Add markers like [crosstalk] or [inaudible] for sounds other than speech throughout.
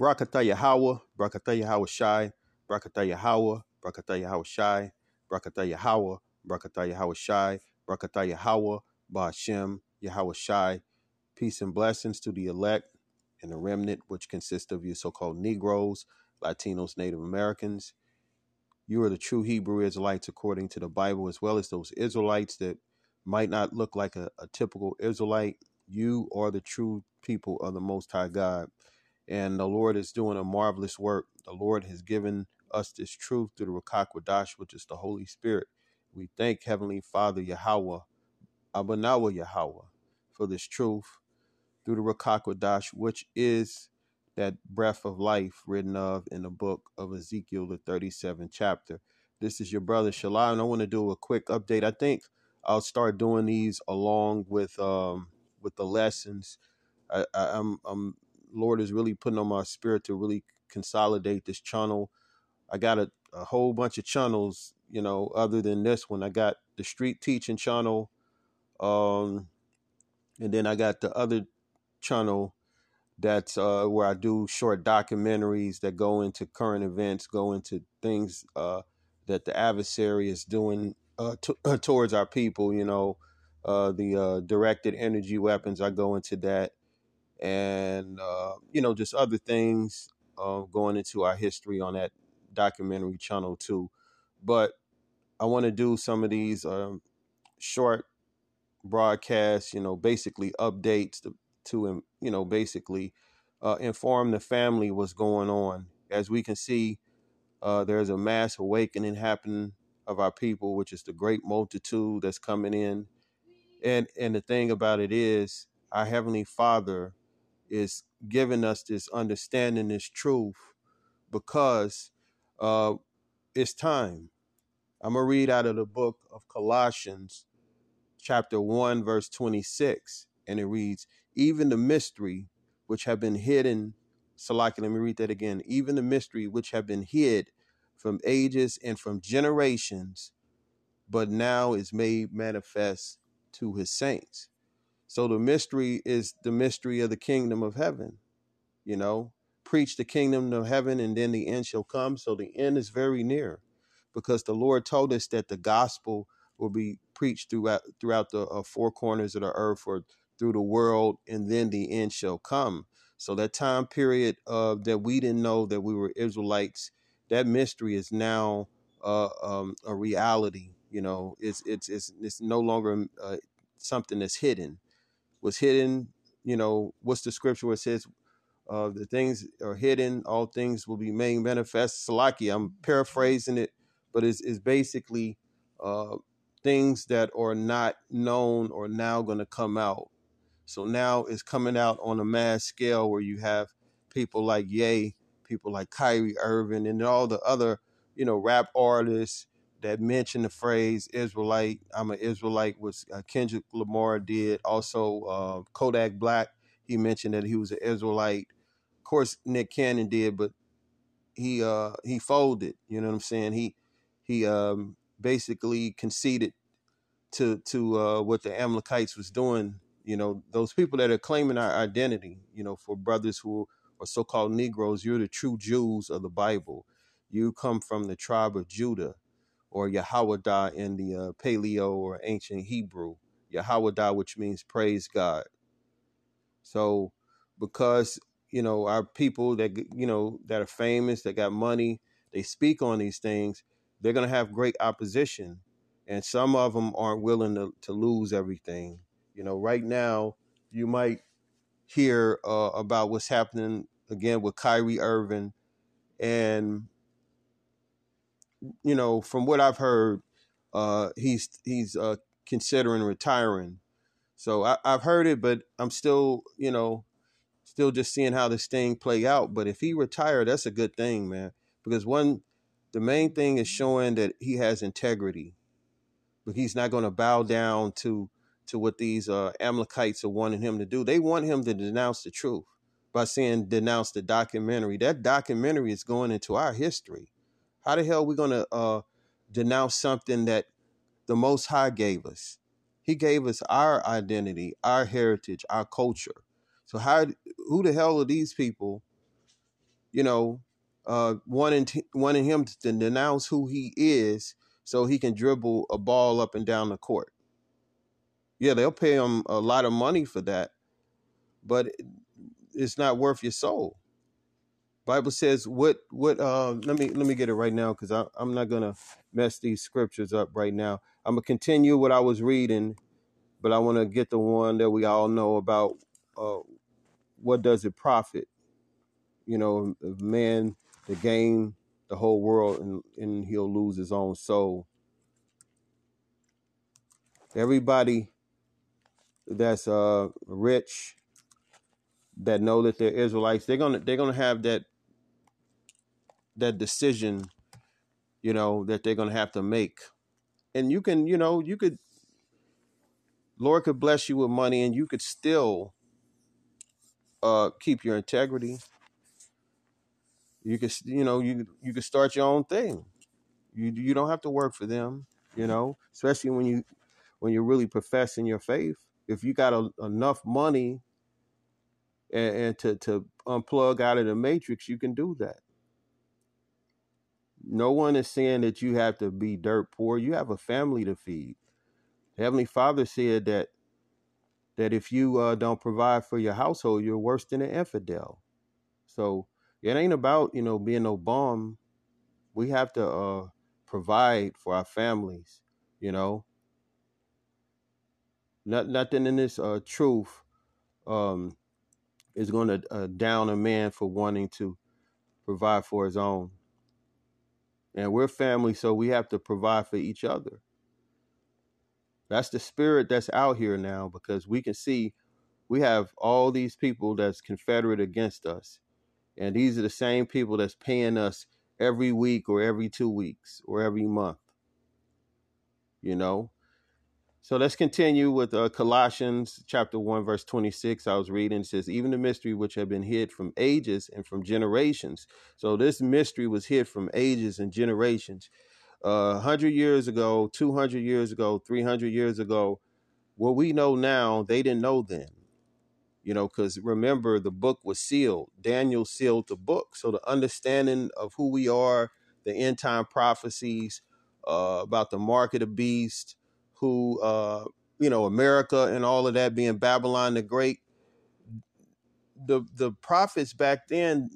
Brakata Yahweh, Brakata Yahweh Shai, Brakata Yahweh, Brakata Yahweh Shai, Brakata Yahweh, Brakata Yahweh Shai, Brakata Yahweh, Ba'ashem, Yahweh Shai. Peace and blessings to the elect and the remnant, which consists of you so called Negroes, Latinos, Native Americans. You are the true Hebrew Israelites according to the Bible, as well as those Israelites that might not look like a, a typical Israelite. You are the true people of the Most High God and the Lord is doing a marvelous work. The Lord has given us this truth through the Ruach Kodash, which is the Holy Spirit. We thank Heavenly Father Yahweh, Abanawa Yahweh, for this truth through the Ruach Kodash, which is that breath of life written of in the book of Ezekiel, the 37th chapter. This is your brother Shalai, and I want to do a quick update. I think I'll start doing these along with um with the lessons. I, I, I'm I'm Lord is really putting on my spirit to really consolidate this channel. I got a, a whole bunch of channels, you know, other than this one. I got the street teaching channel, um, and then I got the other channel that's uh, where I do short documentaries that go into current events, go into things uh, that the adversary is doing uh, t- [clears throat] towards our people. You know, uh, the uh, directed energy weapons. I go into that and uh, you know just other things uh, going into our history on that documentary channel too. But I want to do some of these um, short broadcasts, you know, basically updates to, to you know basically uh, inform the family what's going on. As we can see, uh, there's a mass awakening happening of our people, which is the great multitude that's coming in. And and the thing about it is, our heavenly Father is giving us this understanding, this truth, because uh, it's time. I'm going to read out of the book of Colossians, chapter 1, verse 26. And it reads, Even the mystery which have been hidden, Salaki, let me read that again. Even the mystery which have been hid from ages and from generations, but now is made manifest to his saints. So the mystery is the mystery of the kingdom of heaven you know? Preach the kingdom of heaven and then the end shall come. So the end is very near because the lord told us that the gospel will be preached throughout throughout the uh, four corners of the earth or through the world and then the end shall come. So that time period uh, that we didn't know that we were israelites that mystery is now uh, um, a reality you know? It's it's it's, it's no longer uh, something that's hidden was hidden you know what's the scripture where it says uh, the things are hidden, all things will be made manifest. Salaki, I'm paraphrasing it, but it's, it's basically uh, things that are not known or now going to come out. So now it's coming out on a mass scale where you have people like Ye, people like Kyrie Irving, and all the other, you know, rap artists that mentioned the phrase Israelite. I'm an Israelite, which uh, Kendrick Lamar did. Also, uh, Kodak Black, he mentioned that he was an Israelite of course, Nick Cannon did, but he uh he folded. You know what I'm saying? He he um basically conceded to to uh what the Amalekites was doing. You know, those people that are claiming our identity. You know, for brothers who are so-called Negroes, you're the true Jews of the Bible. You come from the tribe of Judah, or Yahudah in the uh, Paleo or ancient Hebrew. Yahudah, which means praise God. So, because you know our people that you know that are famous that got money they speak on these things they're to have great opposition and some of them aren't willing to, to lose everything you know right now you might hear uh, about what's happening again with Kyrie Irving and you know from what I've heard uh, he's he's uh, considering retiring so I, I've heard it but I'm still you know still just seeing how this thing play out. But if he retired, that's a good thing, man. Because one, the main thing is showing that he has integrity, but he's not going to bow down to to what these uh, Amalekites are wanting him to do. They want him to denounce the truth by saying denounce the documentary. That documentary is going into our history. How the hell are we going to uh, denounce something that the Most High gave us? He gave us our identity, our heritage, our culture. So how who the hell are these people you know, uh, wanting t- wanting him to denounce who he is so he can dribble a ball up and down the court. Yeah, they'll pay him a lot of money for that, but it's not worth your soul. Bible says what what uh let me let me get it right now because I'm not gonna mess these scriptures up right now. I'm gonna continue what I was reading, but I want to get the one that we all know about. Uh, what does it profit? You know, a man to gain the whole world and, and he'll lose his own soul. Everybody that's uh rich that know that they're Israelites, they're gonna they're gonna have that that decision, you know, that they're gonna have to make. And you can, you know, you could Lord could bless you with money and you could still uh keep your integrity. You could you know, you you could start your own thing. You you don't have to work for them, you know, especially when you when you're really professing your faith. If you got a, enough money and, and to to unplug out of the matrix, you can do that. No one is saying that you have to be dirt poor. You have a family to feed. Heavenly Father said that that if you uh, don't provide for your household, you're worse than an infidel. So it ain't about you know being no bum. We have to uh, provide for our families. You know, not nothing in this uh, truth um, is going to uh, down a man for wanting to provide for his own. And we're family, so we have to provide for each other. That's the spirit that's out here now because we can see we have all these people that's confederate against us. And these are the same people that's paying us every week or every two weeks or every month. You know? So let's continue with uh, Colossians chapter 1, verse 26. I was reading, it says, Even the mystery which had been hid from ages and from generations. So this mystery was hid from ages and generations. Uh, 100 years ago, 200 years ago, 300 years ago, what we know now, they didn't know then. You know, because remember, the book was sealed. Daniel sealed the book. So the understanding of who we are, the end time prophecies uh, about the mark of the beast, who uh, you know America and all of that being Babylon the Great. The the prophets back then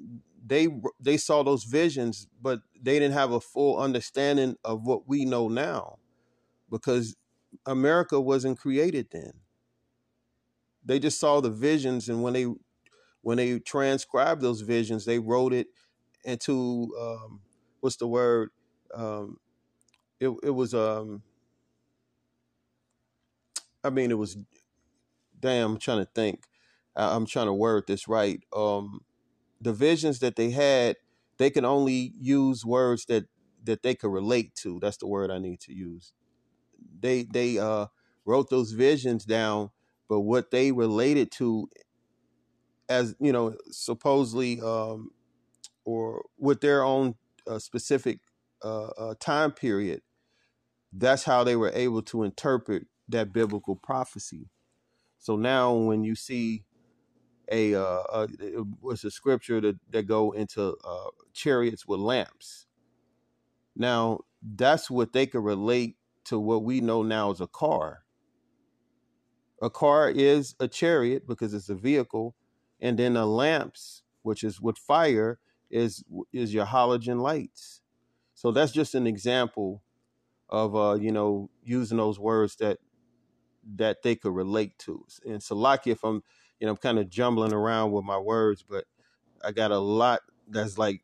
they they saw those visions, but they didn't have a full understanding of what we know now, because America wasn't created then. They just saw the visions, and when they when they transcribed those visions, they wrote it into um, what's the word? Um, it it was um I mean, it was damn. I'm trying to think. I, I'm trying to word this right. Um, the visions that they had, they can only use words that that they could relate to. That's the word I need to use. They they uh, wrote those visions down, but what they related to, as you know, supposedly, um, or with their own uh, specific uh, uh, time period, that's how they were able to interpret that biblical prophecy. So now when you see a uh, uh it was a scripture that, that go into uh, chariots with lamps. Now that's what they could relate to what we know now as a car. A car is a chariot because it's a vehicle, and then the lamps, which is with fire, is is your halogen lights. So that's just an example of uh, you know using those words that that they could relate to. And Salaki, if I'm, you know, I'm kind of jumbling around with my words, but I got a lot that's like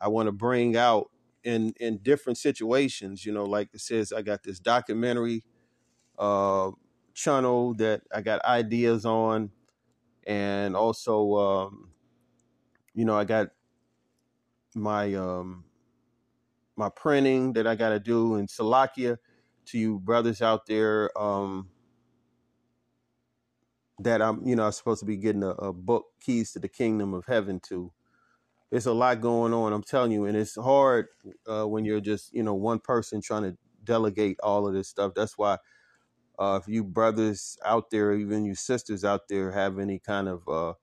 I want to bring out in in different situations. You know, like it says, I got this documentary uh, channel that I got ideas on, and also, um, you know, I got my um, my printing that I got to do in Salakia to you brothers out there. Um, that I'm, you know, I'm supposed to be getting a, a book, Keys to the Kingdom of Heaven to. It's a lot going on, I'm telling you, and it's hard uh, when you're just, you know, one person trying to delegate all of this stuff. That's why uh, if you brothers out there, even you sisters out there, have any kind of uh,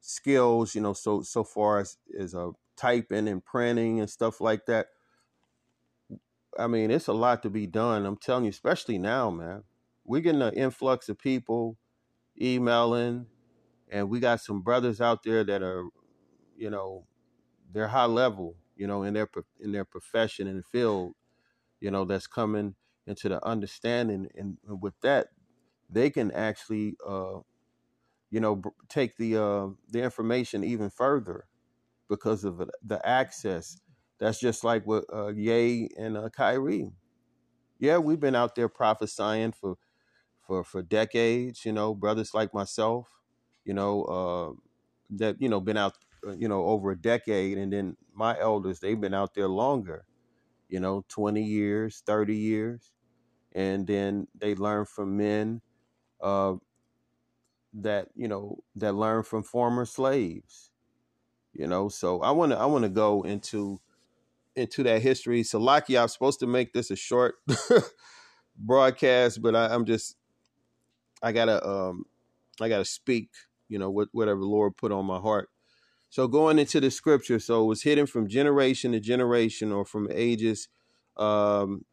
skills, you know, so so far as as uh, typing and printing and stuff like that. I mean, it's a lot to be done. I'm telling you, especially now, man. We're getting an influx of people emailing, and we got some brothers out there that are, you know, they're high level, you know, in their in their profession and field, you know, that's coming into the understanding, and with that, they can actually, uh, you know, take the uh, the information even further because of the access. That's just like with uh, Ye and uh, Kyrie. Yeah, we've been out there prophesying for for for decades. You know, brothers like myself, you know, uh, that you know been out, uh, you know, over a decade, and then my elders they've been out there longer. You know, twenty years, thirty years, and then they learn from men uh, that you know that learn from former slaves you know so i want to i want to go into into that history so lucky i'm supposed to make this a short [laughs] broadcast but I, i'm just i gotta um i gotta speak you know what whatever lord put on my heart so going into the scripture so it was hidden from generation to generation or from ages um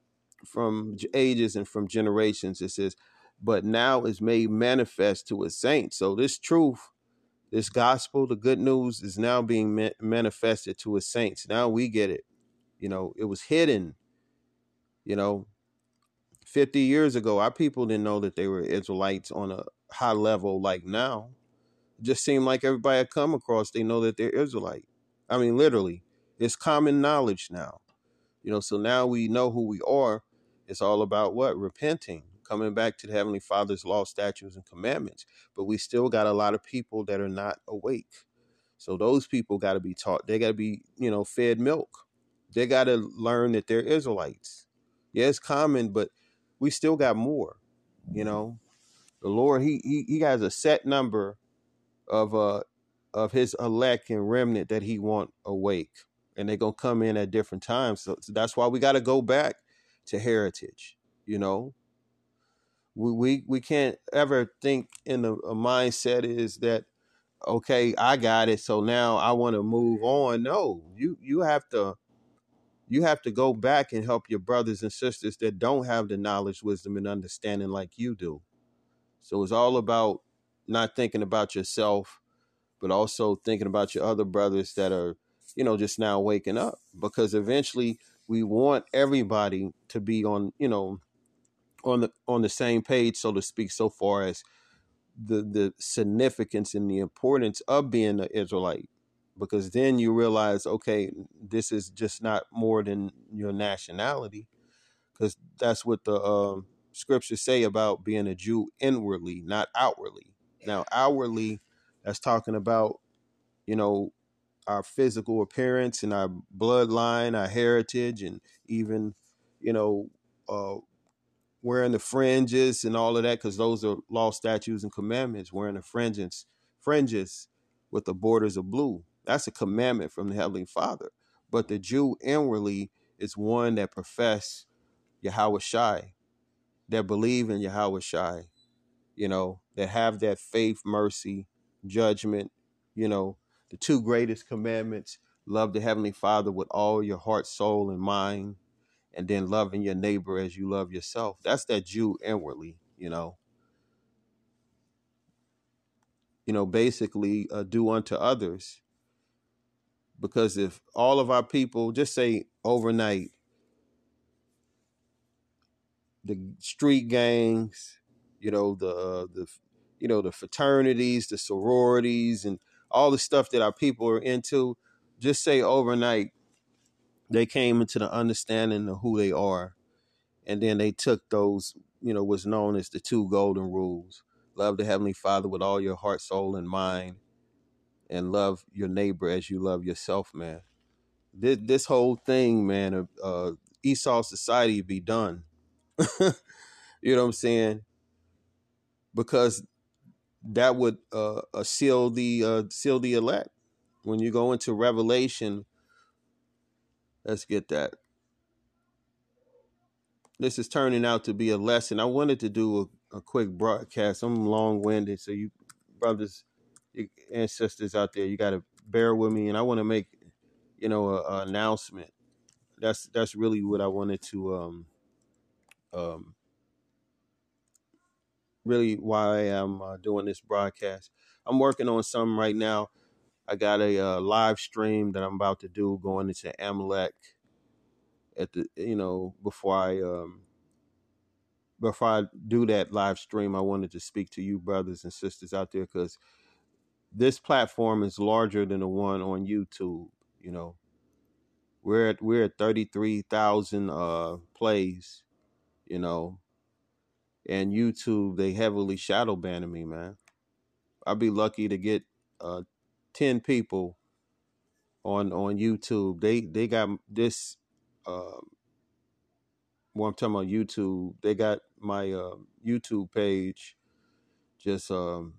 from ages and from generations it says but now is made manifest to a saint so this truth this gospel, the good news, is now being ma- manifested to his saints. Now we get it. You know, it was hidden. You know, 50 years ago, our people didn't know that they were Israelites on a high level like now. It just seemed like everybody I come across, they know that they're Israelite. I mean, literally, it's common knowledge now. You know, so now we know who we are. It's all about what? Repenting coming back to the Heavenly Father's law, statutes, and commandments. But we still got a lot of people that are not awake. So those people got to be taught. They got to be, you know, fed milk. They got to learn that they're Israelites. Yeah, it's common, but we still got more. You know, the Lord, he he he has a set number of uh of his elect and remnant that he want awake, and they're gonna come in at different times. So, so that's why we got to go back to heritage. You know, we we, we can't ever think in a, a mindset is that okay i got it so now i want to move on no you you have to you have to go back and help your brothers and sisters that don't have the knowledge wisdom and understanding like you do. So it's all about not thinking about yourself but also thinking about your other brothers that are you know just now waking up. Because eventually we want everybody to be on you know on the on the same page, so to speak, so far as the the significance and the importance of being an Israelite, because then you realize, okay, this is just not more than your nationality, because that's what the um, scriptures say about being a Jew inwardly, not outwardly. Now, outwardly, that's talking about, you know, our physical appearance and our bloodline, our heritage, and even, you know, uh, wearing the fringes and all of that, because those are law, statutes, and commandments. Wearing the fringes, fringes with the borders of blue. That's a commandment from the Heavenly Father. But the Jew inwardly is one that profess Yahweh Shai, that believe in Yahweh Shai, you know, that have that faith, mercy, judgment, you know, the two greatest commandments love the Heavenly Father with all your heart, soul, and mind, and then loving your neighbor as you love yourself. That's that Jew inwardly, you know. You know, basically uh, do unto others. Because if all of our people, just say overnight, the street gangs, you know, the uh, the you know the fraternities, the sororities, and all the stuff that our people are into, just say overnight they came into the understanding of who they are. And then they took those you know what's known as the two golden rules. Love the heavenly father with all your heart soul and mind and love your neighbor as you love yourself man. This, this whole thing man of uh, esau society be done. [laughs] You know what i'm saying? Because that would uh, uh, seal the uh, seal the elect. When you go into revelation let's get that. This is turning out to be a lesson. I wanted to do a, a quick broadcast. I'm long winded, so you brothers ancestors out there, you got to bear with me, and I want to make you know a, a announcement. That's that's really what I wanted to um um really why I'm uh, doing this broadcast. I'm working on something right now. I got a uh, live stream that I'm about to do going into Amalek at the you know before I um before I do that live stream, I wanted to speak to you brothers and sisters out there because this platform is larger than the one on YouTube. You know, we're at we're at thirty three thousand uh plays. You know, and YouTube they heavily shadow banning me, man. I'd be lucky to get uh ten people on on YouTube. They they got this. Uh, well, I'm talking about YouTube. They got my uh, YouTube page. Just um,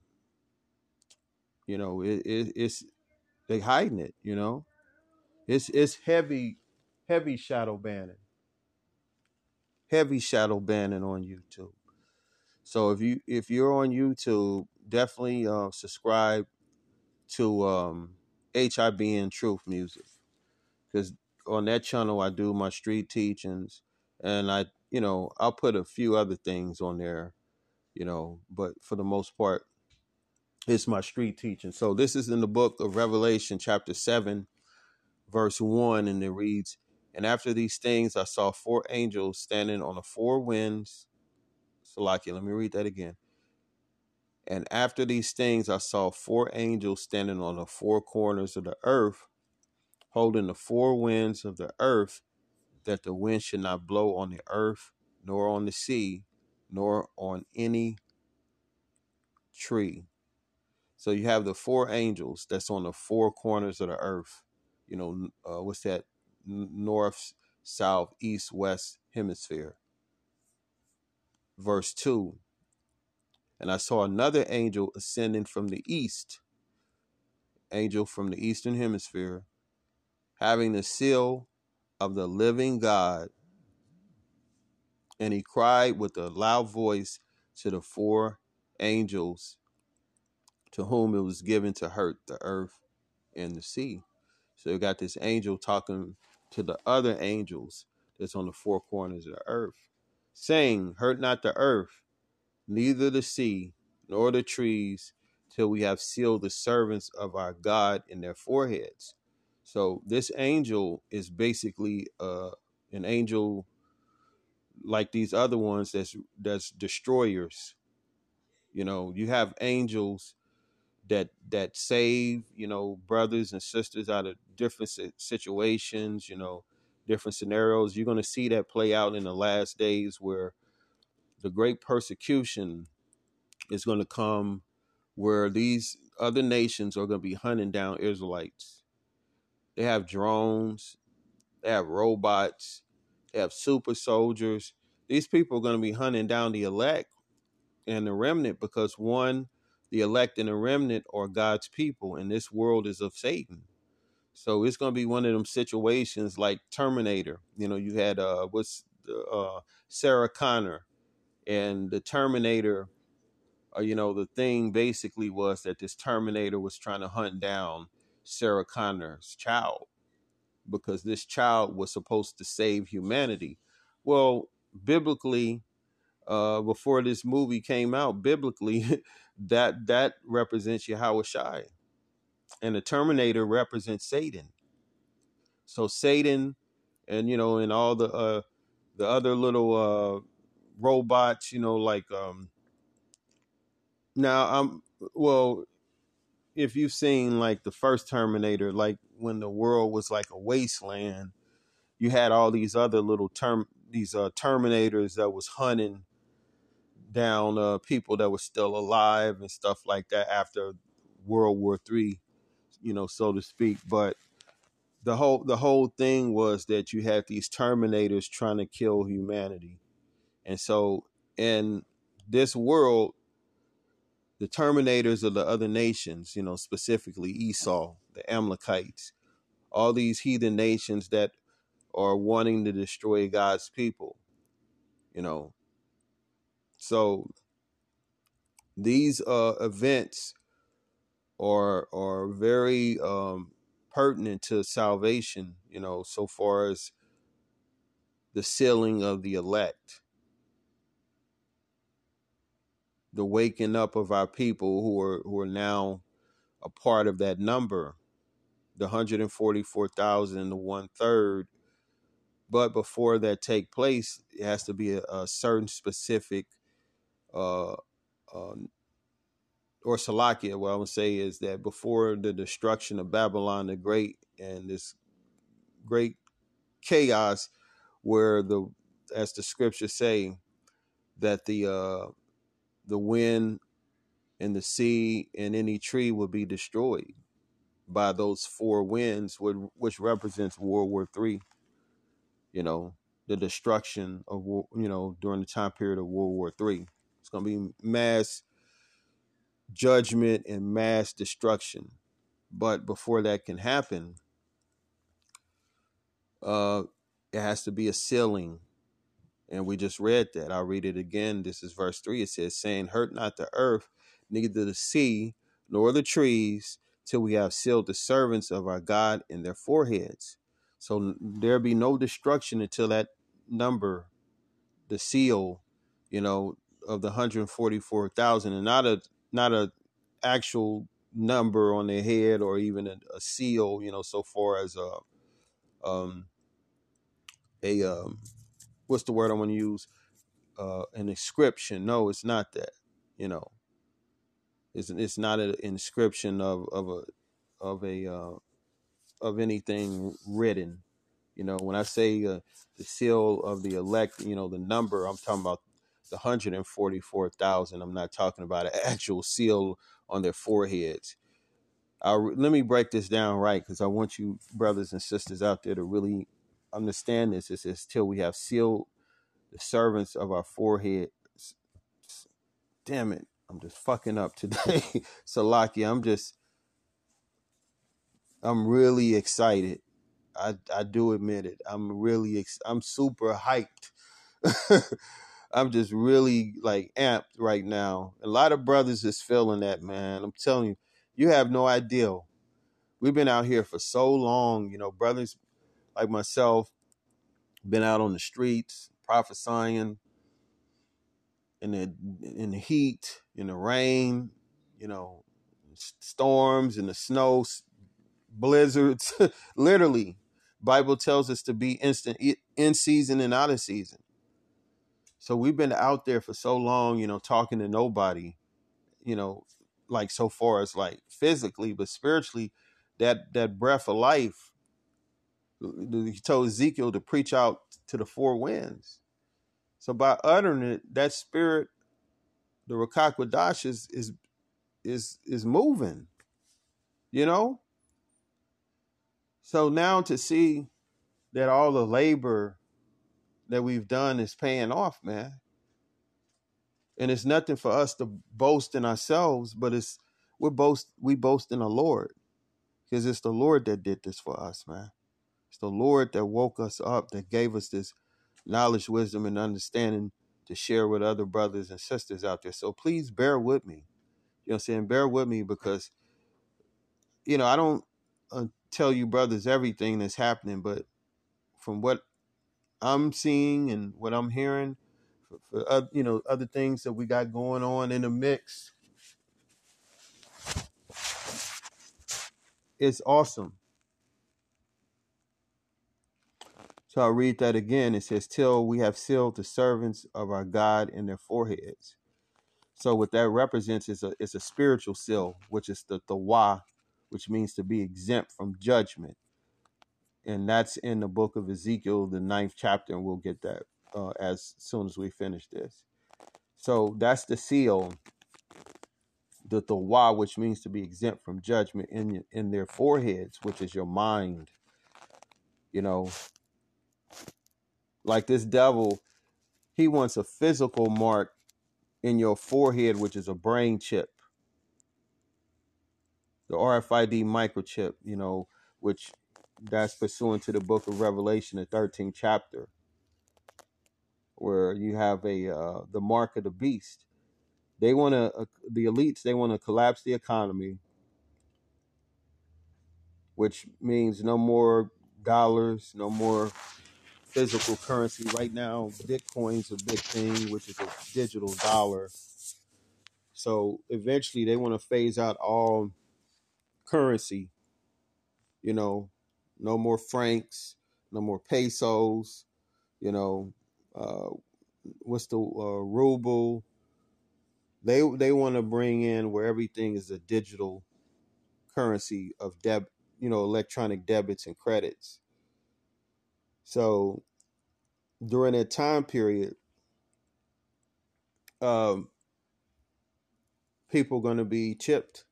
you know, it, it it's they hiding it. You know, it's it's heavy, heavy shadow banning, heavy shadow banning on YouTube. So if you if you're on YouTube, definitely uh, subscribe to um, HIB and Truth Music because on that channel I do my street teachings and I you know I'll put a few other things on there, you know, but for the most part it's my street teaching. So this is in the book of Revelation chapter 7 verse 1 and it reads and after these things I saw four angels standing on the four winds. Salaki, let me read that again. And after these things I saw four angels standing on the four corners of the earth, holding the four winds of the earth, that the wind should not blow on the earth, nor on the sea, nor on any tree. So you have the four angels that's on the four corners of the earth. You know, uh, what's that? North, south, east, west hemisphere. Verse 2 And I saw another angel ascending from the east, angel from the eastern hemisphere, having the seal of the living God. And he cried with a loud voice to the four angels to whom it was given to hurt the earth and the sea. So you got this angel talking to the other angels that's on the four corners of the earth, saying, Hurt not the earth, neither the sea, nor the trees, till we have sealed the servants of our God in their foreheads. So this angel is basically uh, an angel like these other ones that's that's destroyers. You know, you have angels that that save you know brothers and sisters out of different situations you know different scenarios. You're going to see that play out in the last days where the great persecution is going to come where these other nations are going to be hunting down israelites. They have drones they have robots they have super soldiers. These people are going to be hunting down the elect and the remnant because one the elect and the remnant are God's people, and this world is of Satan. So it's going to be one of them situations like Terminator. You know, you had uh, what's uh, Sarah Connor, and the Terminator. Uh, you know, the thing basically was that this Terminator was trying to hunt down Sarah Connor's child because this child was supposed to save humanity. Well, biblically, uh, before this movie came out, biblically, [laughs] that that represents Yahweh Shai. And the Terminator represents Satan. So Satan and you know, and all the uh the other little uh robots, you know, like um now I'm well if you've seen like the first Terminator, like when the world was like a wasteland, you had all these other little term these uh Terminators that was hunting down uh, people that were still alive and stuff like that after World War Three, you know, so to speak. But the whole the whole thing was that you had these Terminators trying to kill humanity, and so in this world, the Terminators of the other nations, you know, specifically Esau, the Amalekites, all these heathen nations that are wanting to destroy God's people, you know, so these uh, events are are very um, pertinent to salvation. You know, so far as the sealing of the elect, the waking up of our people who are who are now a part of that number, the hundred and forty four thousand, the one third. But before that take place, it has to be a, a certain specific uh, uh, or Salakia, what I would say is that before the destruction of Babylon the Great and this great chaos, where the as the scriptures say that the uh, the wind and the sea and any tree will be destroyed by those four winds, which represents World War Three. You know, the destruction of you know during the time period of World War Three. It's going to be mass judgment and mass destruction. But before that can happen, uh, it has to be a sealing. And we just read that. I'll read it again. This is verse 3. It says, saying, Hurt not the earth, neither the sea, nor the trees, till we have sealed the servants of our God in their foreheads. So there be no destruction until that number, the seal, you know, of the 144,000, and not a not a actual number on their head or even a, a seal, you know, so far as a um a um what's the word I want to use? Uh an inscription. No, it's not that, you know. It's it's not an inscription of of a of a uh of anything written. You know, when I say uh, the seal of the elect, you know, the number, I'm talking about 144,000. I'm not talking about an [laughs] actual seal on their foreheads. I'll, let me break this down right because I want you brothers and sisters out there to really understand this. It says, till we have sealed the servants of our forehead. Damn it. I'm just fucking up today. [laughs] Salaki, I'm just, I'm really excited. I, I do admit it. I'm really, ex- I'm super hyped [laughs] I'm just really like amped right now. A lot of brothers is feeling that, man. I'm telling you, you have no idea. We've been out here for so long, you know, brothers like myself been out on the streets prophesying in the in the heat, in the rain, you know, storms in the snow, blizzards, [laughs] literally. Bible tells us to be instant in season and out of season. So we've been out there for so long, you know, talking to nobody, you know, like so far as like physically, but spiritually, that that breath of life. Uh, he told Ezekiel to preach out to the four winds. So by uttering it, that spirit, the Ruach Kodash is is is is moving. You know? So now to see that all the labor that we've done is paying off, man. And it's nothing for us to boast in ourselves, but it's we're boast we boast in the Lord. Because it's the Lord that did this for us, man. It's the Lord that woke us up, that gave us this knowledge, wisdom, and understanding to share with other brothers and sisters out there. So please bear with me. You know I'm saying? Bear with me because, you know, I don't uh, tell you brothers everything that's happening, but from what I'm seeing and what I'm hearing for, for uh, you know other things that we got going on in the mix. It's awesome. So I'll read that again. It says, Till we have sealed the servants of our God in their foreheads. So what that represents is a is a spiritual seal, which is the the wa, which means to be exempt from judgment and that's in the book of Ezekiel, the ninth chapter, and we'll get that uh, as soon as we finish this. So that's the seal, the Tawah, which means to be exempt from judgment in in their foreheads, which is your mind. You know, like this devil, he wants a physical mark in your forehead, which is a brain chip, the RFID microchip. You know, which that's pursuant to the book of Revelation, the 13th chapter, where you have a uh, the mark of the beast. They want to uh, the elites. They want to collapse the economy. which means no more dollars, no more physical currency. Right now, Bitcoin's a big thing, which is a digital dollar. So eventually, they want to phase out all currency. You know, no more francs, no more pesos. You know, uh, what's the uh, ruble? They they want to bring in where everything is a digital currency of deb, you know, electronic debits and credits. So during that time period, um, people going to be chipped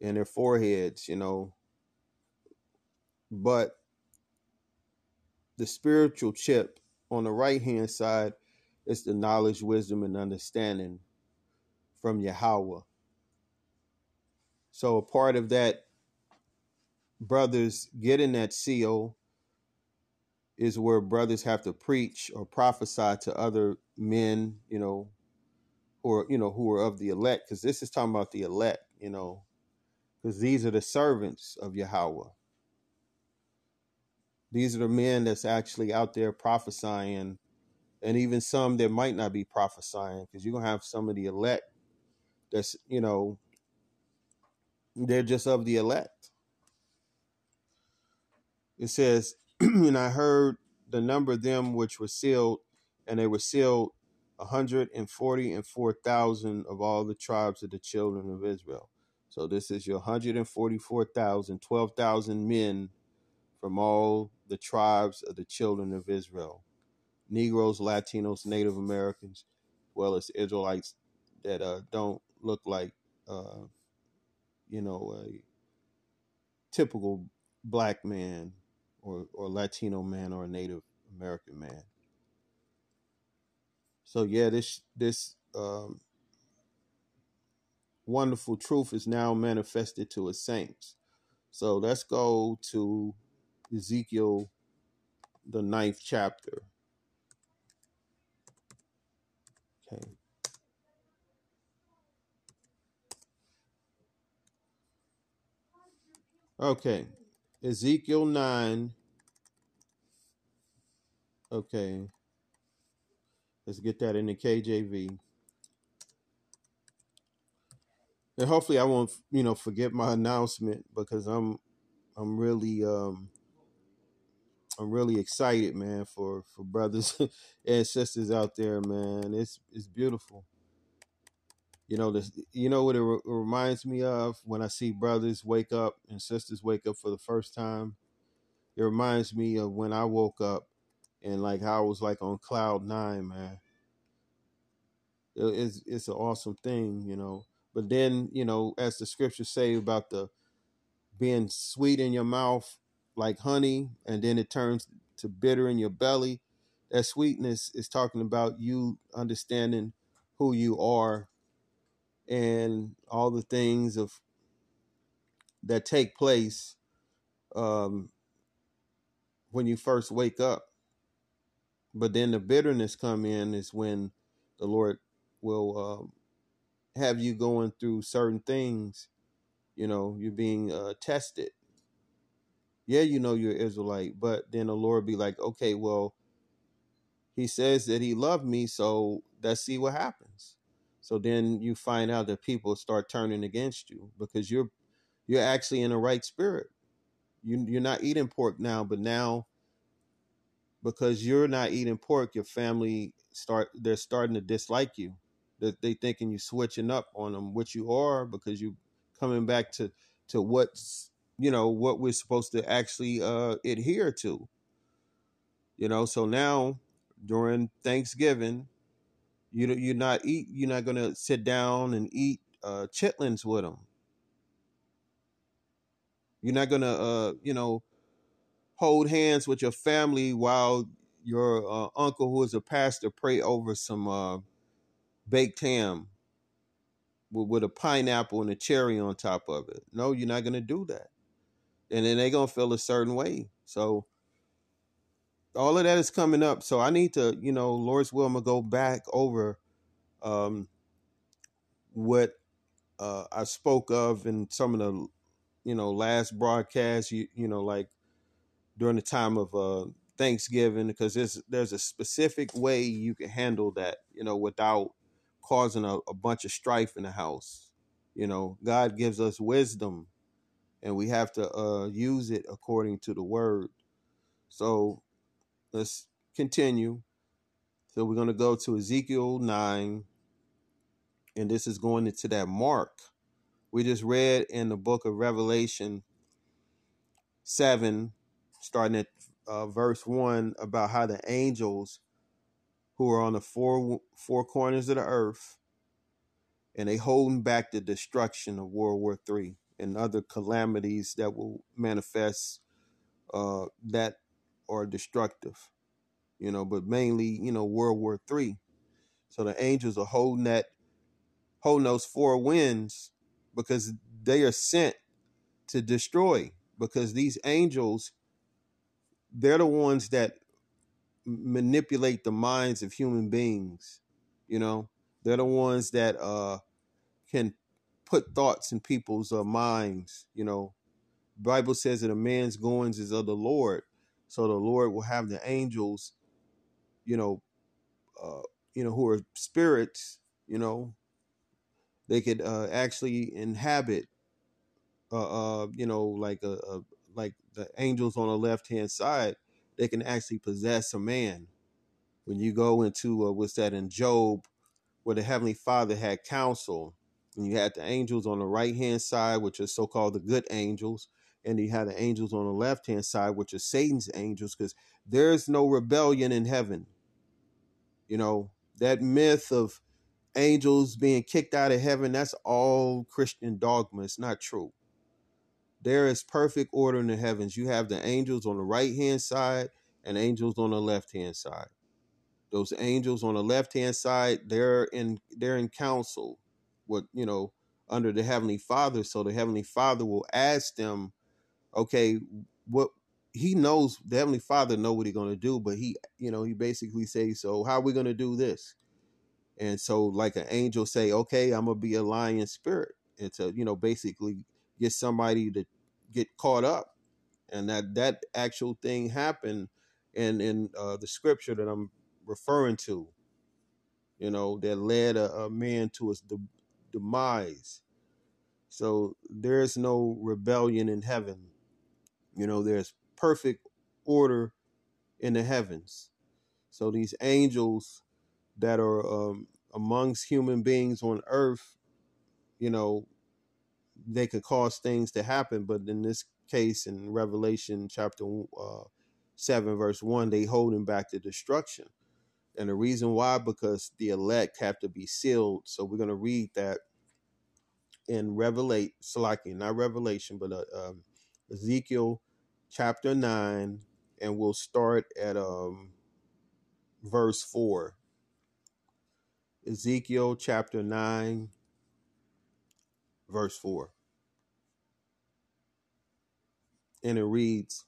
in their foreheads, you know. But the spiritual chip on the right hand side is the knowledge, wisdom, and understanding from Yahweh. So a part of that brothers getting that seal is where brothers have to preach or prophesy to other men, you know, or you know who are of the elect, because this is talking about the elect, you know, because these are the servants of Yahweh. These are the men that's actually out there prophesying, and even some that might not be prophesying, because you're gonna have some of the elect that's you know they're just of the elect. It says, [clears throat] and I heard the number of them which were sealed, and they were sealed a hundred and forty and four thousand of all the tribes of the children of Israel. So this is your 144,000, 12,000 men from all the tribes of the children of Israel. Negroes, Latinos, Native Americans, well as Israelites that uh, don't look like, uh, you know, a typical black man or, or Latino man or a Native American man. So yeah, this this um, wonderful truth is now manifested to his saints. So let's go to Ezekiel, the ninth chapter. Okay. Okay. Ezekiel 9. Okay. Let's get that in the KJV. And hopefully I won't, you know, forget my announcement because I'm I'm really um I'm really excited, man, for for brothers [laughs] and sisters out there, man. It's it's beautiful. You know, this you know what it re- reminds me of when I see brothers wake up and sisters wake up for the first time. It reminds me of when I woke up and like how I was like on cloud nine, man. It- It's it's an awesome thing, you know. But then, you know, as the scriptures say about the being sweet in your mouth like honey, and then it turns to bitter in your belly. That sweetness is talking about you understanding who you are and all the things of that take place um, when you first wake up. But then the bitterness come in is when the Lord will um, have you going through certain things. You know, you're being uh, tested. Yeah, you know you're Israelite, but then the Lord be like, okay, well, He says that He loved me, so let's see what happens. So then you find out that people start turning against you because you're you're actually in the right spirit. You you're not eating pork now, but now because you're not eating pork, your family start they're starting to dislike you. That they thinking you switching up on them, which you are because you're coming back to to what's you know what we're supposed to actually uh adhere to. You know, so now during Thanksgiving, you you're not eat you're not gonna sit down and eat uh chitlins with them. You're not gonna uh you know hold hands with your family while your uh, uncle who is a pastor pray over some uh baked ham with, with a pineapple and a cherry on top of it. No, you're not gonna do that. And then they're gonna feel a certain way. So all of that is coming up. So I need to, you know, Lord's will, I'm gonna go back over um what uh I spoke of in some of the you know last broadcast you you know like during the time of uh Thanksgiving because there's there's a specific way you can handle that you know without causing a, a bunch of strife in the house. You know, God gives us wisdom and we have to uh use it according to the word. So let's continue. So we're going to go to Ezekiel 9 and this is going into that mark. We just read in the book of Revelation 7 starting at uh, verse 1 about how the angels who are on the four four corners of the earth and they holding back the destruction of World War Three and other calamities that will manifest uh, that are destructive, you know, but mainly, you know, World War Three. So the angels are holding that, holding those four winds because they are sent to destroy. Because these angels, they're the ones that manipulate the minds of human beings. You know, they're the ones that uh, can put thoughts in people's uh, minds. You know, Bible says that a man's goings is of the Lord, so the Lord will have the angels. You know, uh, you know who are spirits. You know, they could uh, actually inhabit. Uh, uh, you know, like a, a like the angels on the left hand side, they can actually possess a man. When you go into uh, what's that in Job, where the heavenly Father had counsel, and you had the angels on the right hand side, which are so called the good angels, and you had the angels on the left hand side, which are Satan's angels, because there's no rebellion in heaven. You know, that myth of angels being kicked out of heaven, that's all Christian dogma. It's not true. There is perfect order in the heavens. You have the angels on the right hand side and angels on the left hand side. Those angels on the left hand side, they're in they're in council with you know under the heavenly Father. So the heavenly Father will ask them, okay, what he knows the heavenly Father know what he's gonna do, but he you know he basically says, so how are we gonna do this? And so like an angel say, okay, I'm gonna be a lion spirit, and to you know basically get somebody to get caught up and that that actual thing happened in in uh, the scripture that i'm referring to you know that led a, a man to de- demise. So there's no rebellion in heaven. You know there's perfect order in the heavens. So these angels that are um, amongst human beings on earth you know they could cause things to happen but in this case in revelation chapter uh, 7 verse 1 they holding back the destruction and the reason why because the elect have to be sealed. So we're going to read that in revelate Salaki, not revelation but uh, um, ezekiel chapter 9 and we'll start at um, verse 4 ezekiel chapter 9 verse 4 and it reads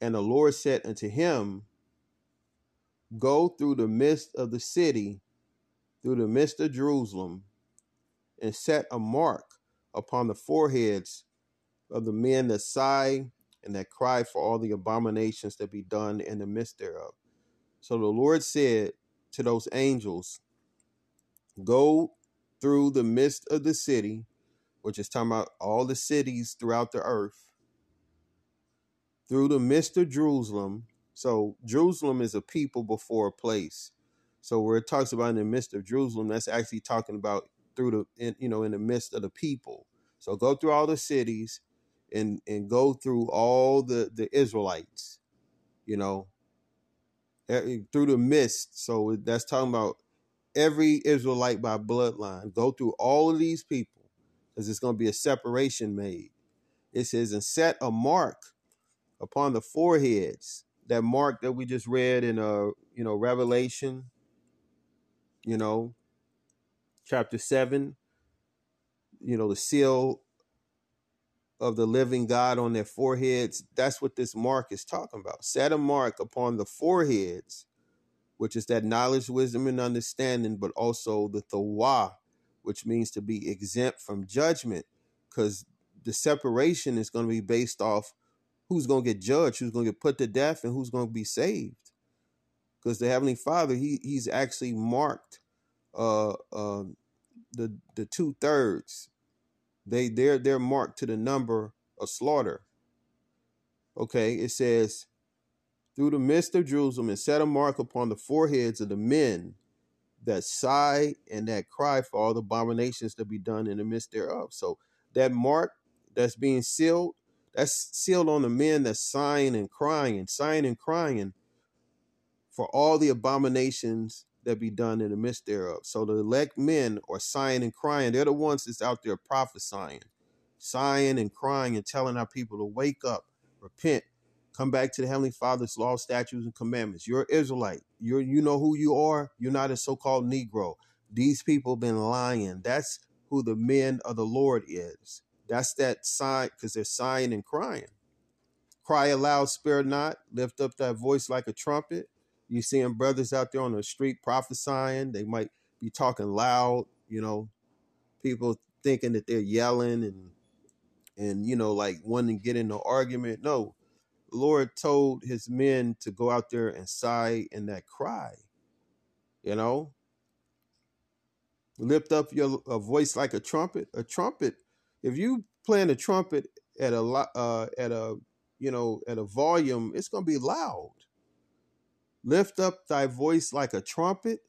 and the lord said unto him go through the midst of the city through the midst of jerusalem and set a mark upon the foreheads of the men that sigh and that cry for all the abominations that be done in the midst thereof so the lord said to those angels go through the midst of the city which is talking about all the cities throughout the earth, through the midst of Jerusalem. So Jerusalem is a people before a place. So where it talks about in the midst of Jerusalem, that's actually talking about through the in, you know in the midst of the people. So go through all the cities and and go through all the the Israelites, you know, through the midst. So that's talking about every Israelite by bloodline. Go through all of these people because it's going to be a separation made. It says, and set a mark upon the foreheads. That mark that we just read in uh, you know, Revelation, you know, chapter seven, you know, the seal of the living God on their foreheads. That's what this mark is talking about. Set a mark upon the foreheads, which is that knowledge, wisdom, and understanding, but also the thawa, which means to be exempt from judgment because the separation is going to be based off who's going to get judged, who's going to get put to death, and who's going to be saved. Because the Heavenly Father, he he's actually marked uh, uh, the the two thirds. They they're they're marked to the number of slaughter. Okay, it says through the midst of Jerusalem and set a mark upon the foreheads of the men that sigh and that cry for all the abominations to be done in the midst thereof. So that mark that's being sealed, that's sealed on the men that's sighing and crying sighing and crying for all the abominations that be done in the midst thereof. So the elect men are sighing and crying. They're the ones that's out there prophesying, sighing and crying and telling our people to wake up, repent, come back to the Heavenly Father's law, statutes, and commandments. You're Israelite. You're you know who you are. You're not a so-called Negro. These people been lying. That's who the men of the Lord is. That's that sign, because they're sighing and crying. Cry aloud, spare not, lift up that voice like a trumpet. You seeing brothers out there on the street prophesying. They might be talking loud, you know, people thinking that they're yelling and and you know, like wanting to get into argument. No, Lord told his men to go out there and sigh and that cry. You know, lift up your a voice like a trumpet. A trumpet. If you playing a trumpet at a uh, at a you know at a volume, it's gonna be loud. Lift up thy voice like a trumpet.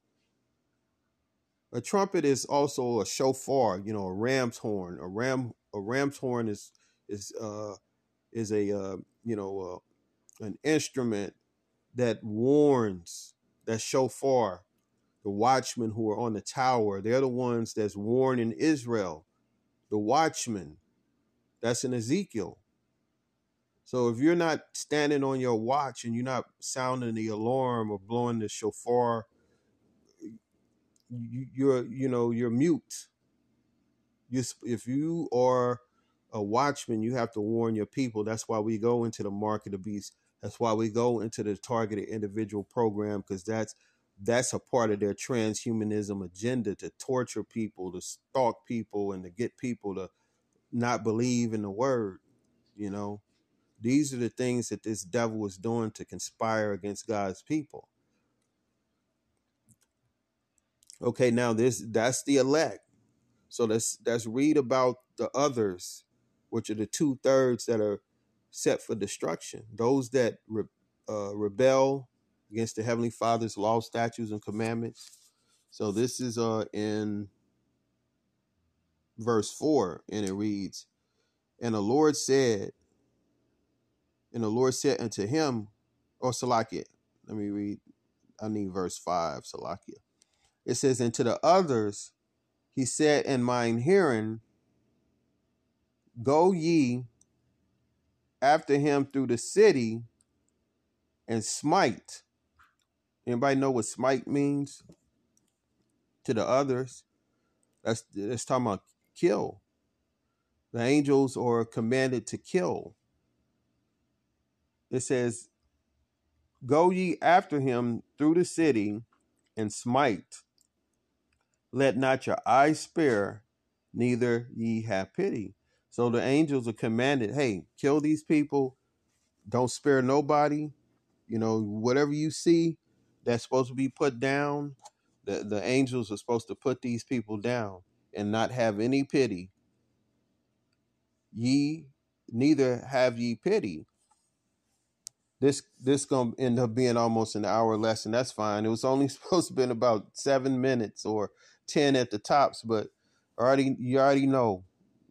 A trumpet is also a shofar, you know, a ram's horn. A ram a ram's horn is is uh is a uh, you know uh, an instrument that warns that shofar the watchmen who are on the tower they're the ones that's warning israel the watchman. that's in ezekiel so if you're not standing on your watch and you're not sounding the alarm or blowing the shofar you're you know you're mute you if you are a watchman, you have to warn your people. That's why we go into the mark of the beast. That's why we go into the targeted individual program because that's that's a part of their transhumanism agenda to torture people, to stalk people, and to get people to not believe in the word. You know, these are the things that this devil is doing to conspire against God's people. Okay, now this that's the elect. So let's let's read about the others which are the two thirds that are set for destruction. Those that re, uh, rebel against the Heavenly Father's law, statutes, and commandments. So this is uh, in verse 4, and it reads, And the Lord said, and the Lord said unto him, or Salakia, let me read, I need verse 5, Salakia. It says, And to the others, he said in mine hearing, Go ye after him through the city and smite. Anybody know what smite means? To the others. That's that's talking about kill. The angels are commanded to kill. It says, Go ye after him through the city and smite. Let not your eyes spare, neither ye have pity. So the angels are commanded, hey, kill these people. Don't spare nobody. You know, whatever you see that's supposed to be put down, the, the angels are supposed to put these people down and not have any pity. Ye neither have ye pity. This this gonna end up being almost an hour lesson. That's fine. It was only [laughs] supposed to been about seven minutes or ten at the tops, but already you already know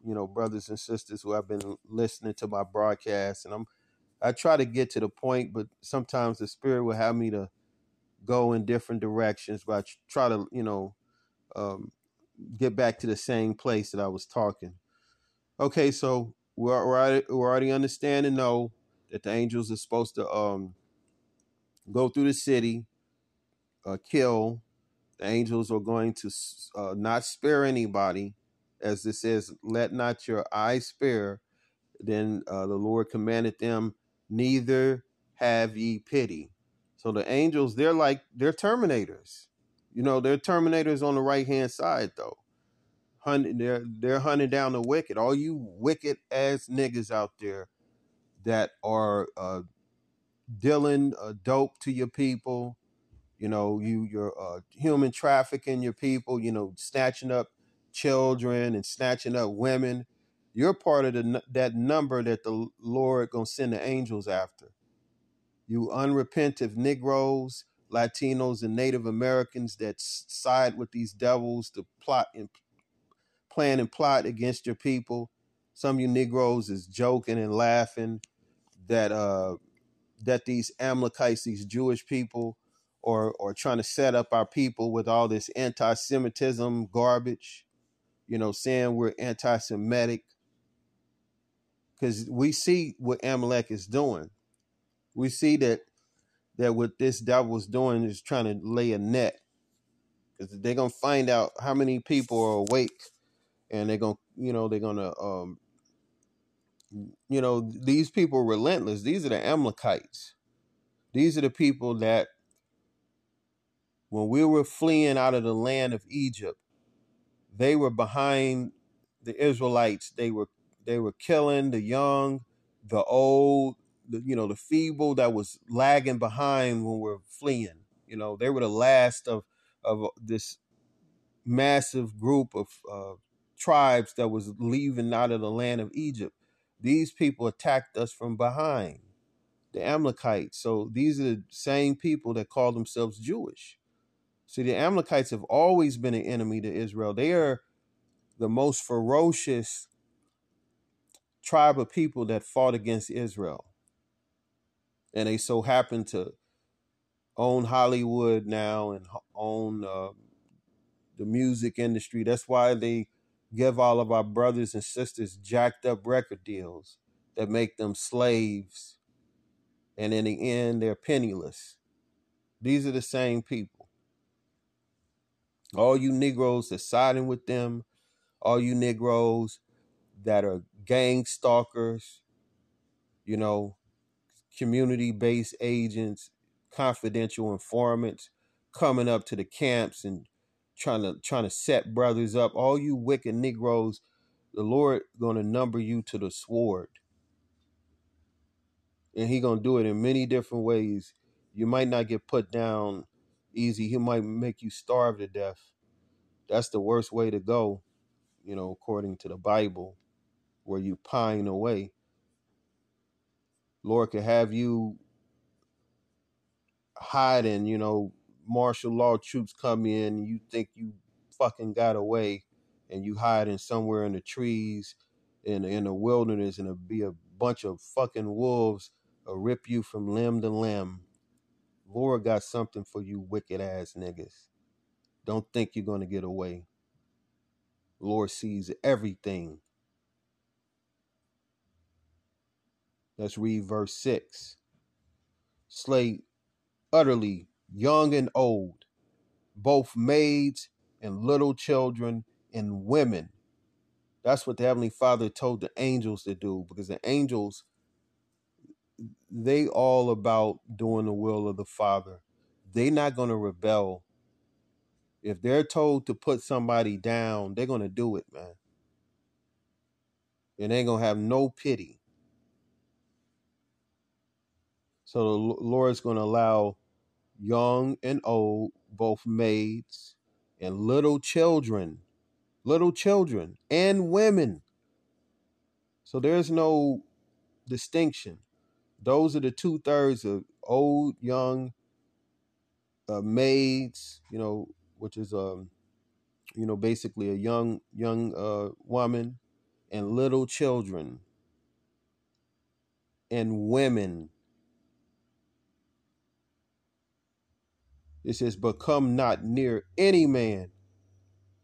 you know, brothers and sisters who have been listening to my broadcast. And I'm, I try to get to the point, but sometimes the spirit will have me to go in different directions. But I try to, you know, um, get back to the same place that I was talking. Okay, so we're, already, we're already understand and know that the angels are supposed to um, go through the city, uh, kill. The angels are going to uh, not spare anybody as it says, let not your eye spare. Then uh, the Lord commanded them, neither have ye pity. So the angels, they're like, they're terminators. You know, they're terminators on the right hand side, though. hunting they're they're hunting down the wicked. All you wicked ass niggas out there that are uh, dealing uh, dope to your people. You know, you you're uh, human trafficking your people. You know, snatching up children and snatching up women. You're part of the that number that the Lord gonna send the angels after. You unrepentant Negroes, Latinos, and Native Americans that side with these devils to plot and plan and plot against your people. Some of you Negroes is joking and laughing that uh that these Amalekites, these Jewish people, are are trying to set up our people with all this anti-Semitism garbage. You know, saying we're anti-Semitic because we see what Amalek is doing. We see that that what this devil is doing is trying to lay a net because they're gonna find out how many people are awake, and they're gonna, you know, they're gonna, um, you know, these people relentless. These are the Amalekites. These are the people that when we were fleeing out of the land of Egypt, they were behind the Israelites. They were they were killing the young, the old, the, you know, the feeble that was lagging behind when we're fleeing. You know, they were the last of of this massive group of uh, tribes that was leaving out of the land of Egypt. These people attacked us from behind, the Amalekites. So these are the same people that call themselves Jewish. See, the Amalekites have always been an enemy to Israel. They are the most ferocious tribe of people that fought against Israel. And they so happen to own Hollywood now and own uh, the music industry. That's why they give all of our brothers and sisters jacked up record deals that make them slaves. And in the end, they're penniless. These are the same people. All you Negroes that siding with them, all you Negroes that are gang stalkers, you know, community based agents, confidential informants coming up to the camps and trying to trying to set brothers up. All you wicked Negroes, the Lord gonna number you to the sword. And he gonna do it in many different ways. You might not get put down easy. He might make you starve to death. That's the worst way to go, you know, according to the Bible, where you pine away. Lord could have you hiding, you know, martial law troops come in, you think you fucking got away, and you hiding somewhere in the trees, in in the wilderness, and it'll be a bunch of fucking wolves will rip you from limb to limb. Lord got something for you wicked ass niggas. Don't think you're gonna get away. Lord sees everything. Let's read verse six. Slay utterly young and old, both maids and little children and women. That's what the Heavenly Father told the angels to do because the angels, they all about doing the will of the Father. They're not going to rebel. If they're told to put somebody down, they're going to do it, man. And they ain't going to have no pity. So the L- Lord's going to allow young and old, both maids and little children, little children and women. So there's no distinction. Those are the two thirds of old, young, uh, maids. You know, which is um, you know, basically a young young uh woman, and little children and women. It says, "But come not near any man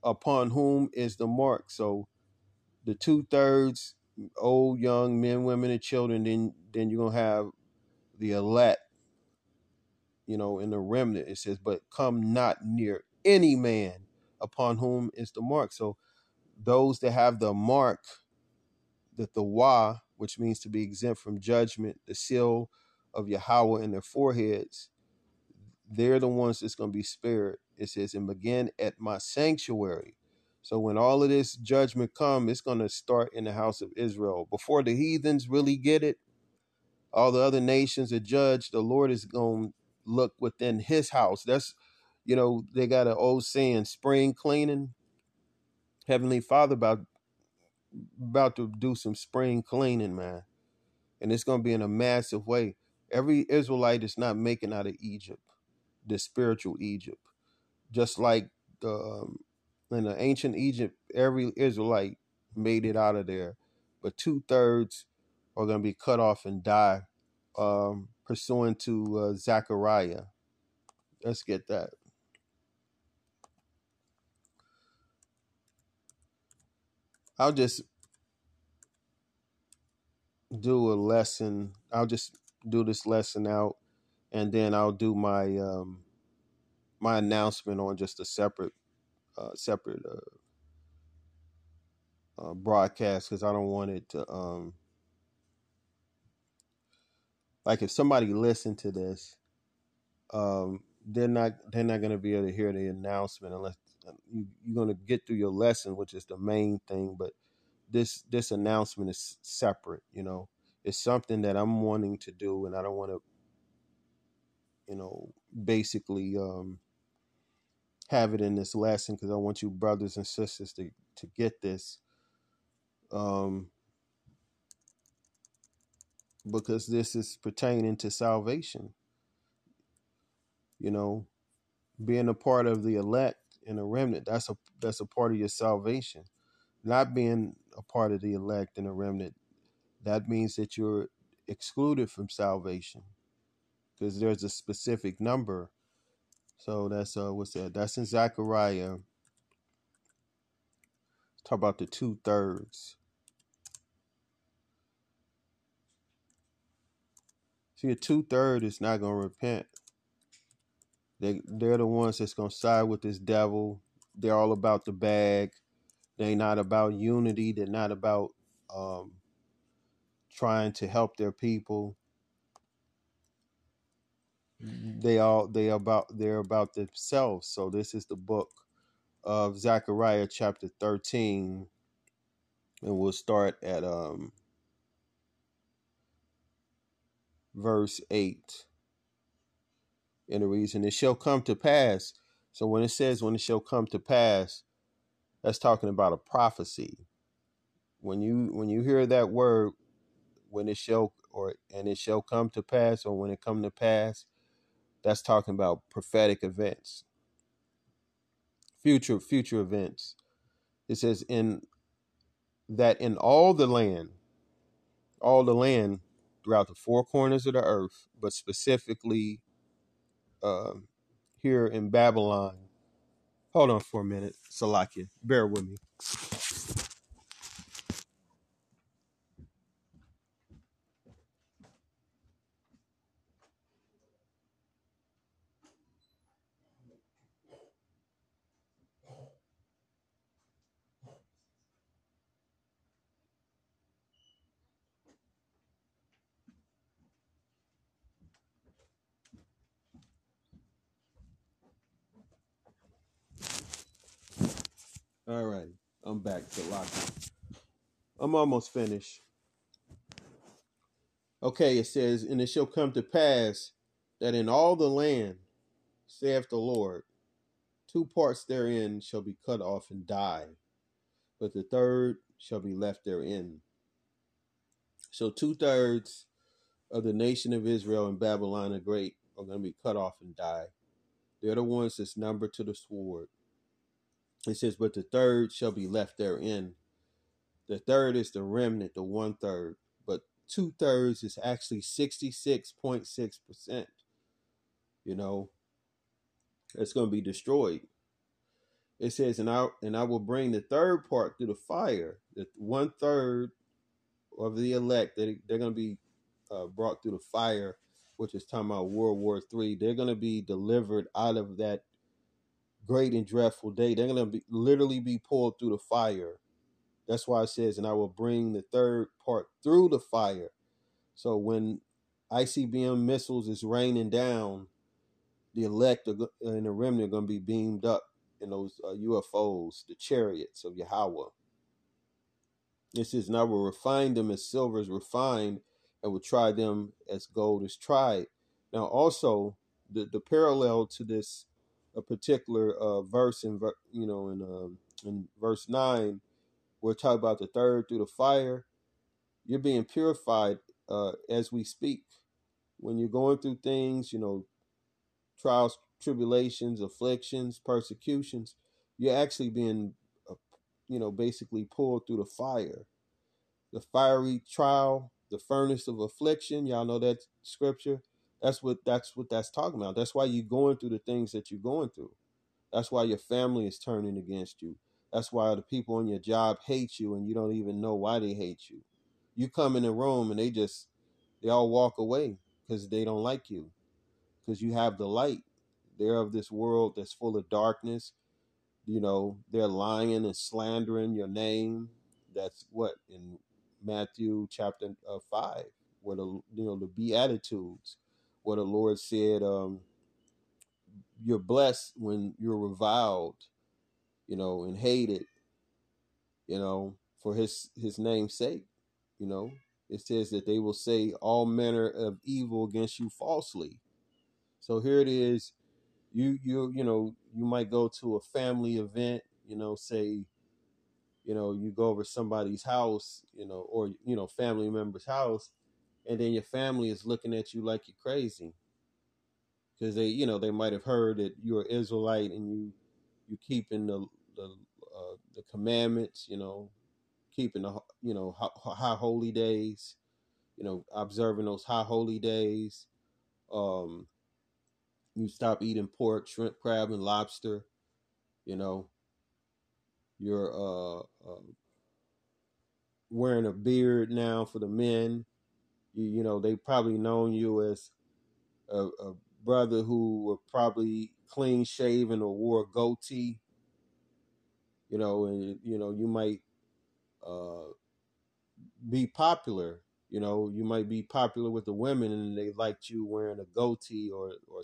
upon whom is the mark." So the two thirds, old, young men, women, and children. Then then you're gonna have the elect you know, in the remnant, it says, but come not near any man upon whom is the mark. So those that have the mark, that the wa, which means to be exempt from judgment, the seal of Yahweh in their foreheads, they're the ones that's going to be spared. It says, and begin at my sanctuary. So when all of this judgment come, it's going to start in the house of Israel. Before the heathens really get it, all the other nations are judged. The Lord is going to look within his house. That's, you know, they got an old saying, spring cleaning. Heavenly Father about about to do some spring cleaning, man. And it's going to be in a massive way. Every Israelite is not making out of Egypt, the spiritual Egypt. Just like the um, in the ancient Egypt, every Israelite made it out of there, but two thirds are going to be cut off and die, um, pursuant to uh, Zechariah. Let's get that. I'll just do a lesson. I'll just do this lesson out, and then I'll do my um, my announcement on just a separate uh, separate uh, uh, broadcast because I don't want it to um, like if somebody listened to this, um, they're not they're not gonna be able to hear the announcement unless uh, you, you're gonna get through your lesson, which is the main thing. But this this announcement is separate. You know, it's something that I'm wanting to do, and I don't want to, you know, basically um, have it in this lesson because I want you brothers and sisters to to get this. Um, because this is pertaining to salvation. You know, being a part of the elect and a remnant, that's a that's a part of your salvation. Not being a part of the elect and a remnant, that means that you're excluded from salvation. Because there's a specific number. So that's uh what's that? That's in Zechariah. Talk about the two thirds. See, a two third is not gonna repent. They they're the ones that's gonna side with this devil. They're all about the bag. They're not about unity. They're not about um, trying to help their people. They all they about they're about themselves. So this is the book of Zechariah chapter thirteen, and we'll start at um verse eight. And the reason it shall come to pass. So when it says when it shall come to pass, that's talking about a prophecy. When you when you hear that word, when it shall or and it shall come to pass, or when it come to pass, that's talking about prophetic events, future future events. It says in that in all the land, all the land throughout the four corners of the earth, but specifically uh, here in Babylon. Hold on for a minute, Salakia. Bear with me. All right, I'm back, Salakia. I'm almost finished. Okay, it says, and it shall come to pass that in all the land, saith the Lord, two parts therein shall be cut off and die, but the third shall be left therein. So two thirds of the nation of Israel and Babylon the Great are going to be cut off and die. They're the ones that's numbered to the sword. It says, but the third shall be left therein. The third is the remnant, the one third, but two thirds is actually 66.6%. You know, it's going to be destroyed. It says, and I and I will bring the third part through the fire. The one third of the elect that they're going to be uh, brought through the fire, which is talking about World War Three. They're going to be delivered out of that great and dreadful day. They're going to be literally be pulled through the fire. That's why it says, and I will bring the third part through the fire. So when ICBM missiles is raining down, the elect and the remnant are going to be beamed up in those uh, UFOs, the chariots of Yahweh. It says, "And I will refine them as silver is refined, and will try them as gold is tried." Now, also the the parallel to this a particular uh, verse in you know in um, in verse nine, we're talking about the third through the fire. You're being purified uh, as we speak. When you're going through things, you know, trials, tribulations, afflictions, persecutions, you're actually being, uh, you know, basically pulled through the fire. The fiery trial, the furnace of affliction. Y'all know that scripture. That's what that's what that's talking about. That's why you're going through the things that you're going through. That's why your family is turning against you. That's why the people on your job hate you and you don't even know why they hate you. You come in a room and they just they all walk away because they don't like you. Because you have the light. They're of this world that's full of darkness. You know, they're lying and slandering your name. That's what in Matthew chapter uh, 5, where the you know the beatitudes, where the Lord said, um, "You're blessed when you're reviled, you know, and hated, you know, for His His name's sake." You know, it says that they will say all manner of evil against you falsely. So here it is. You you you know you might go to a family event. You know, say you know you go over somebody's house. You know, or you know family member's house, and then your family is looking at you like you're crazy because they you know they might have heard that you're Israelite and you you keeping the the uh, the commandments. You know, keeping the you know high holy days you know, observing those high holy days. Um, you stop eating pork, shrimp, crab, and lobster. You know, you're uh, uh, wearing a beard now for the men. You, you know, they probably known you as a, a brother who were probably clean shaven or wore a goatee. You know, and you know you might uh, be popular you know, you might be popular with the women and they liked you wearing a goatee or or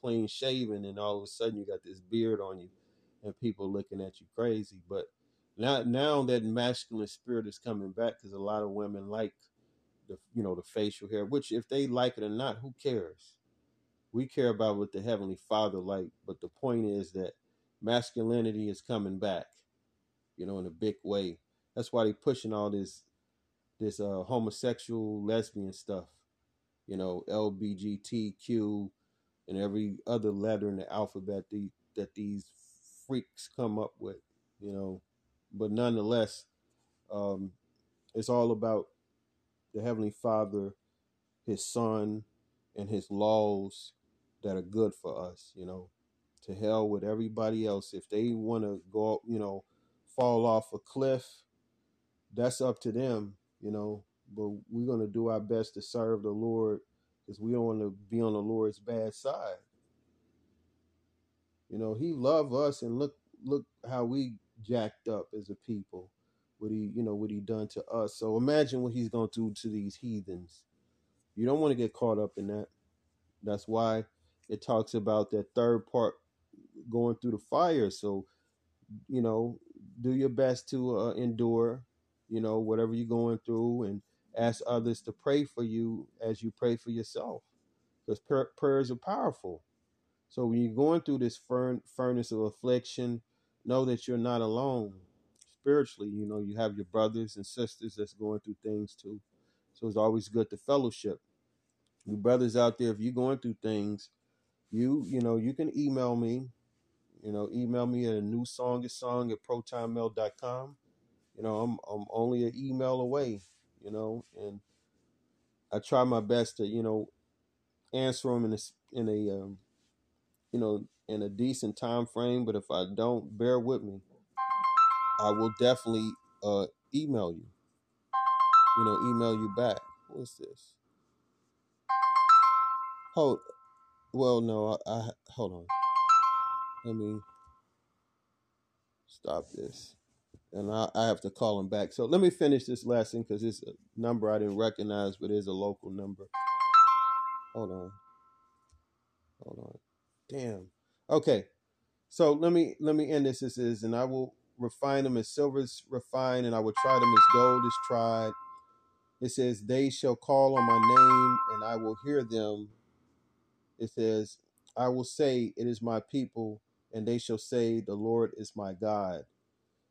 clean shaven, and all of a sudden you got this beard on you, and people looking at you crazy. But now now that masculine spirit is coming back because a lot of women like the you know the facial hair, which if they like it or not, who cares? We care about what the heavenly Father like, but the point is that masculinity is coming back, you know, in a big way. That's why they're pushing all this this uh, homosexual lesbian stuff, you know, LBGTQ and every other letter in the alphabet the, that these freaks come up with, you know. But nonetheless, um, it's all about the Heavenly Father, His Son, and His laws that are good for us, you know. To hell with everybody else. If they want to go, you know, fall off a cliff, that's up to them you know. But we're gonna do our best to serve the Lord because we don't want to be on the Lord's bad side. You know, He loved us, and look, look how we jacked up as a people. What he, you know, what he done to us. So imagine what he's gonna do to these heathens. You don't want to get caught up in that. That's why it talks about that third part going through the fire. So, you know, do your best to uh, endure you know, whatever you're going through, and ask others to pray for you as you pray for yourself. Because pr- prayers are powerful. So when you're going through this furn- furnace of affliction, know that you're not alone. Spiritually, you know, you have your brothers and sisters that's going through things too. So it's always good to fellowship. You brothers out there, if you're going through things, you you know, you can email me. You know, email me at a new song is song at protonmail.com you know, I'm I'm only an email away, you know, and I try my best to, you know, answer them in a in a um, you know, in a decent time frame. But if I don't, bear with me. I will definitely uh email you. You know, email you back. What's this? Hold. Well, no, I, I hold on. Let me stop this and I, I, have to call him back. So let me finish this lesson because it's a number I didn't recognize, but it's a local number. Hold on. Hold on. Damn. Okay. So let me let me end this. This is, and I will refine them as silver is refined, and I will try them as gold is tried. It says, They shall call on my name, and I will hear them. It says, I will say, It is my people, and they shall say, The Lord is my God.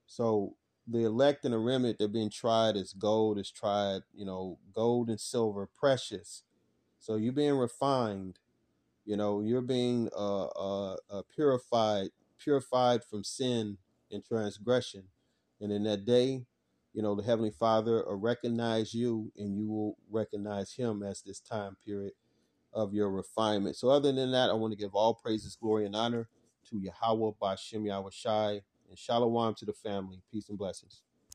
So the elect and the remnant, they're being tried as gold is tried, you know, gold and silver, precious. So you're being refined, you know, you're being uh, uh, uh, purified, purified from sin and transgression. And in that day, you know, the Heavenly Father will recognize you and you will recognize Him as this time period of your refinement. So, other than that, I want to give all praises, glory, and honor to Yahweh, Bashem Yahawashi, and Shalom to the family. Peace and blessings.